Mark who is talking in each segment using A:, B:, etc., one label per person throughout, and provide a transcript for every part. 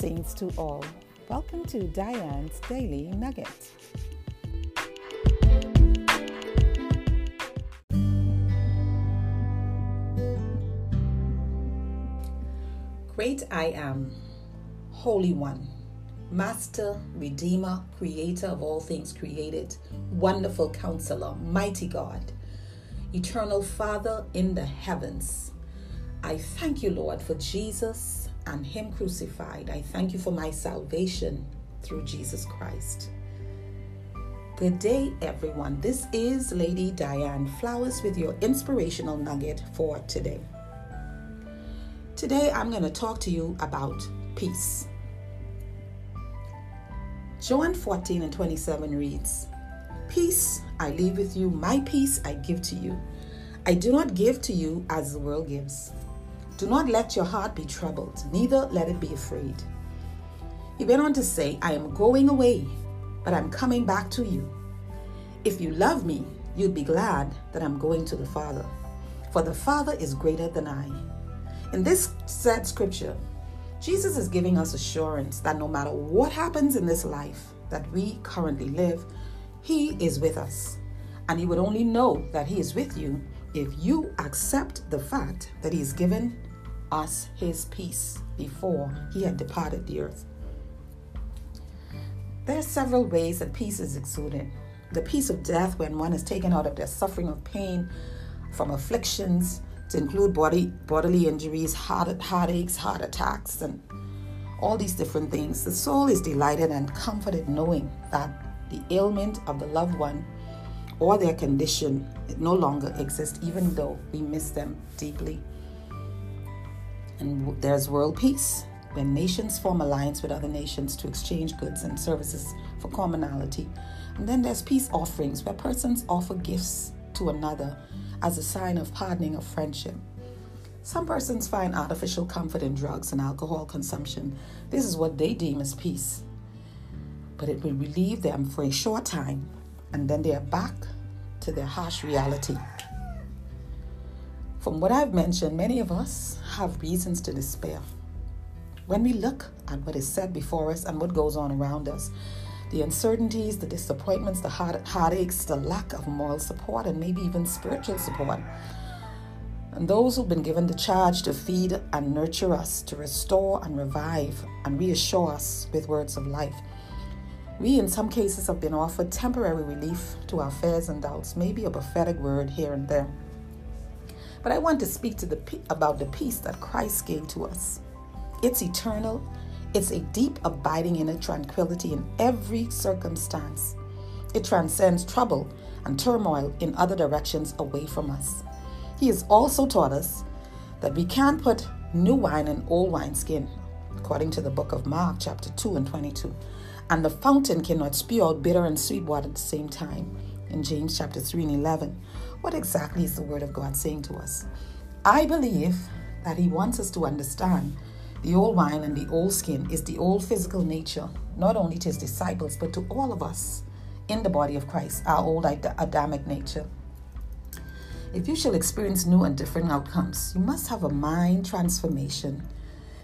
A: Blessings to all. Welcome to Diane's Daily Nugget.
B: Great I am, Holy One, Master, Redeemer, Creator of all things created, Wonderful Counselor, Mighty God, Eternal Father in the heavens. I thank you, Lord, for Jesus and Him crucified. I thank you for my salvation through Jesus Christ. Good day, everyone. This is Lady Diane Flowers with your inspirational nugget for today. Today, I'm going to talk to you about peace. John 14 and 27 reads, Peace I leave with you, my peace I give to you. I do not give to you as the world gives. Do not let your heart be troubled, neither let it be afraid. He went on to say, I am going away, but I'm coming back to you. If you love me, you'd be glad that I'm going to the Father, for the Father is greater than I. In this said scripture, Jesus is giving us assurance that no matter what happens in this life that we currently live, He is with us. And He would only know that He is with you if you accept the fact that He is given us his peace before he had departed the earth. There are several ways that peace is exuded. The peace of death, when one is taken out of their suffering of pain from afflictions, to include body bodily injuries, heart heartaches, heart attacks, and all these different things. The soul is delighted and comforted knowing that the ailment of the loved one or their condition no longer exists, even though we miss them deeply. And there's world peace, when nations form alliance with other nations to exchange goods and services for commonality. And then there's peace offerings, where persons offer gifts to another as a sign of pardoning of friendship. Some persons find artificial comfort in drugs and alcohol consumption. This is what they deem as peace. But it will relieve them for a short time, and then they are back to their harsh reality. From what I've mentioned, many of us have reasons to despair. When we look at what is said before us and what goes on around us, the uncertainties, the disappointments, the heart, heartaches, the lack of moral support, and maybe even spiritual support. And those who've been given the charge to feed and nurture us, to restore and revive and reassure us with words of life. We, in some cases, have been offered temporary relief to our fears and doubts, maybe a prophetic word here and there. But I want to speak to the about the peace that Christ gave to us. It's eternal. It's a deep abiding inner tranquility in every circumstance. It transcends trouble and turmoil in other directions away from us. He has also taught us that we can't put new wine in old wineskin, according to the book of Mark, chapter 2 and 22. And the fountain cannot spew out bitter and sweet water at the same time, in James chapter 3 and 11. What exactly is the Word of God saying to us? I believe that He wants us to understand the old wine and the old skin is the old physical nature, not only to His disciples, but to all of us in the body of Christ, our old Adamic nature. If you shall experience new and different outcomes, you must have a mind transformation.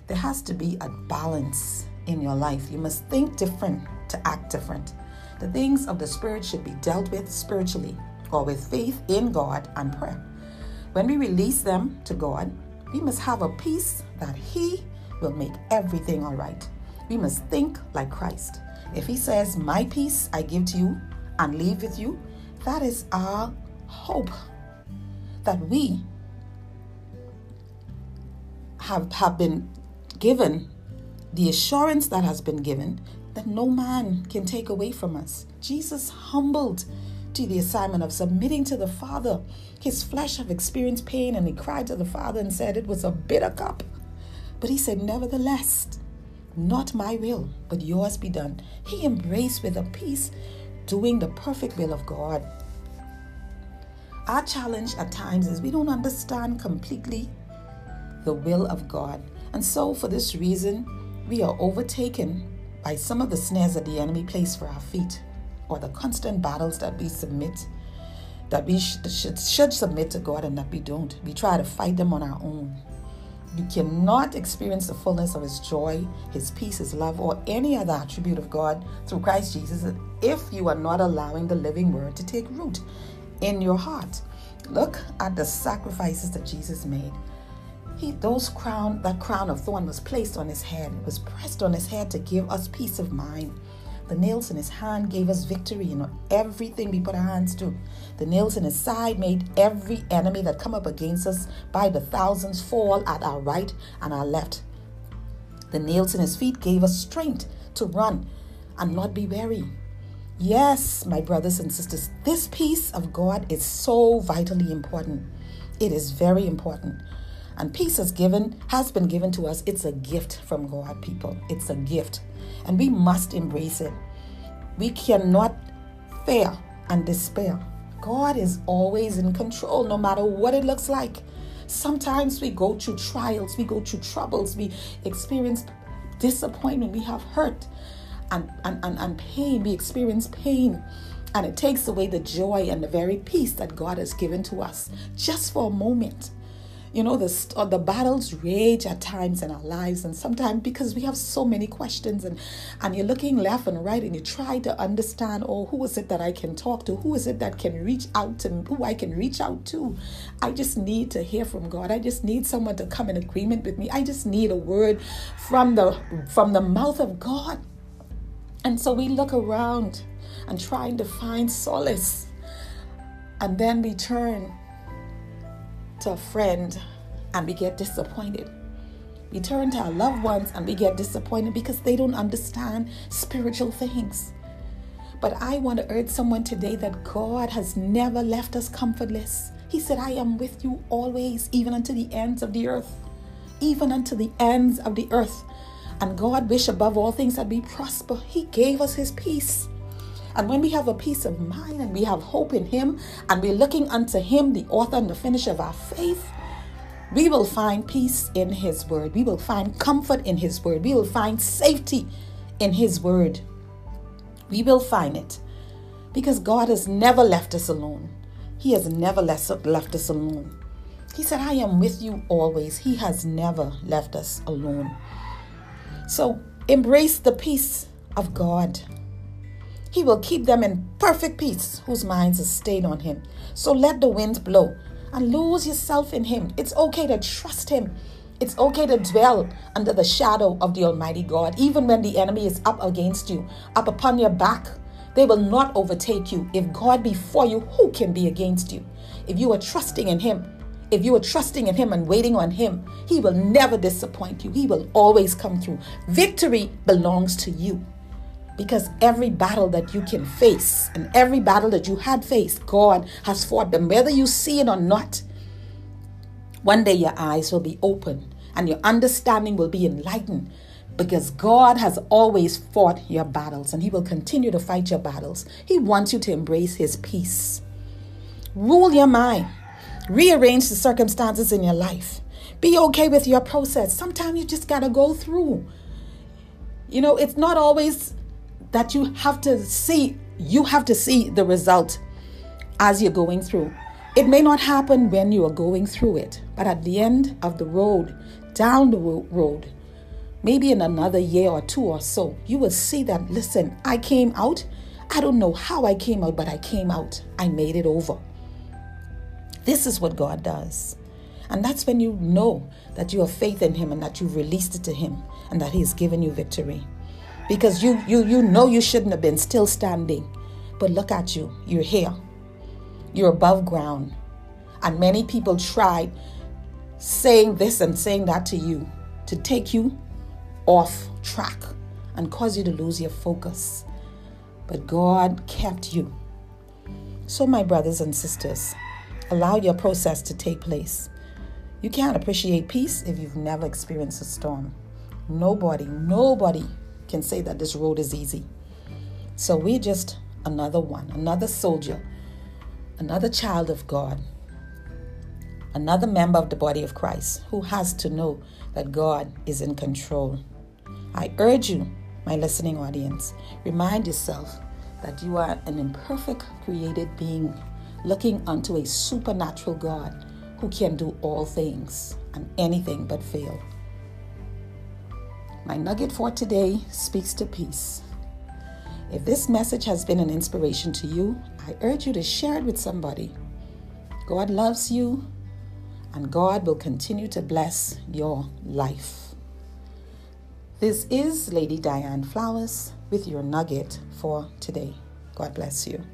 B: There has to be a balance in your life. You must think different to act different. The things of the Spirit should be dealt with spiritually or with faith in God and prayer. When we release them to God, we must have a peace that He will make everything all right. We must think like Christ. If He says, My peace I give to you and leave with you, that is our hope that we have, have been given the assurance that has been given that no man can take away from us. Jesus humbled to the assignment of submitting to the Father. His flesh have experienced pain, and he cried to the Father and said it was a bitter cup. But he said, Nevertheless, not my will, but yours be done. He embraced with a peace, doing the perfect will of God. Our challenge at times is we don't understand completely the will of God. And so, for this reason, we are overtaken by some of the snares that the enemy placed for our feet or the constant battles that we submit, that we should, should, should submit to God and that we don't. We try to fight them on our own. You cannot experience the fullness of His joy, His peace, His love, or any other attribute of God through Christ Jesus if you are not allowing the living Word to take root in your heart. Look at the sacrifices that Jesus made. He, those crown, that crown of thorn was placed on his head. Was pressed on his head to give us peace of mind. The nails in his hand gave us victory in everything we put our hands to. The nails in his side made every enemy that come up against us by the thousands fall at our right and our left. The nails in his feet gave us strength to run and not be weary. Yes, my brothers and sisters, this peace of God is so vitally important. It is very important. And peace is given, has been given to us. It's a gift from God, people. It's a gift. And we must embrace it. We cannot fear and despair. God is always in control, no matter what it looks like. Sometimes we go through trials, we go through troubles, we experience disappointment, we have hurt and, and, and, and pain, we experience pain. And it takes away the joy and the very peace that God has given to us just for a moment. You know, the, uh, the battles rage at times in our lives, and sometimes because we have so many questions, and, and you're looking left and right, and you try to understand, oh, who is it that I can talk to? Who is it that can reach out to? Who I can reach out to? I just need to hear from God. I just need someone to come in agreement with me. I just need a word from the from the mouth of God. And so we look around and trying to find solace. And then we turn to a friend and we get disappointed. We turn to our loved ones and we get disappointed because they don't understand spiritual things. But I want to urge someone today that God has never left us comfortless. He said, I am with you always, even unto the ends of the earth. Even unto the ends of the earth. And God wish above all things that we prosper. He gave us his peace. And when we have a peace of mind and we have hope in him and we're looking unto him, the author and the finisher of our faith, we will find peace in his word. We will find comfort in his word. We will find safety in his word. We will find it because God has never left us alone. He has never left us alone. He said, I am with you always. He has never left us alone. So embrace the peace of God. He will keep them in perfect peace whose minds are stayed on Him. So let the wind blow and lose yourself in Him. It's okay to trust Him. It's okay to dwell under the shadow of the Almighty God, even when the enemy is up against you, up upon your back. They will not overtake you. If God be for you, who can be against you? If you are trusting in Him, if you are trusting in Him and waiting on Him, He will never disappoint you. He will always come through. Victory belongs to you. Because every battle that you can face and every battle that you had faced, God has fought them. Whether you see it or not, one day your eyes will be open and your understanding will be enlightened because God has always fought your battles and He will continue to fight your battles. He wants you to embrace His peace. Rule your mind. Rearrange the circumstances in your life. Be okay with your process. Sometimes you just got to go through. You know, it's not always that you have to see, you have to see the result as you're going through. It may not happen when you are going through it, but at the end of the road, down the road, maybe in another year or two or so, you will see that, listen, I came out. I don't know how I came out, but I came out. I made it over. This is what God does. And that's when you know that you have faith in Him and that you've released it to Him and that He has given you victory. Because you you you know you shouldn't have been still standing. But look at you. You're here. You're above ground. And many people tried saying this and saying that to you to take you off track and cause you to lose your focus. But God kept you. So, my brothers and sisters, Allow your process to take place. You can't appreciate peace if you've never experienced a storm. Nobody, nobody can say that this road is easy. So we're just another one, another soldier, another child of God, another member of the body of Christ who has to know that God is in control. I urge you, my listening audience, remind yourself that you are an imperfect created being looking unto a supernatural God who can do all things. and anything but fail. My nugget for today speaks to peace. If this message has been an inspiration to you, I urge you to share it with somebody. God loves you, and God will continue to bless your life. This is Lady Diane Flowers with your nugget for today. God bless you.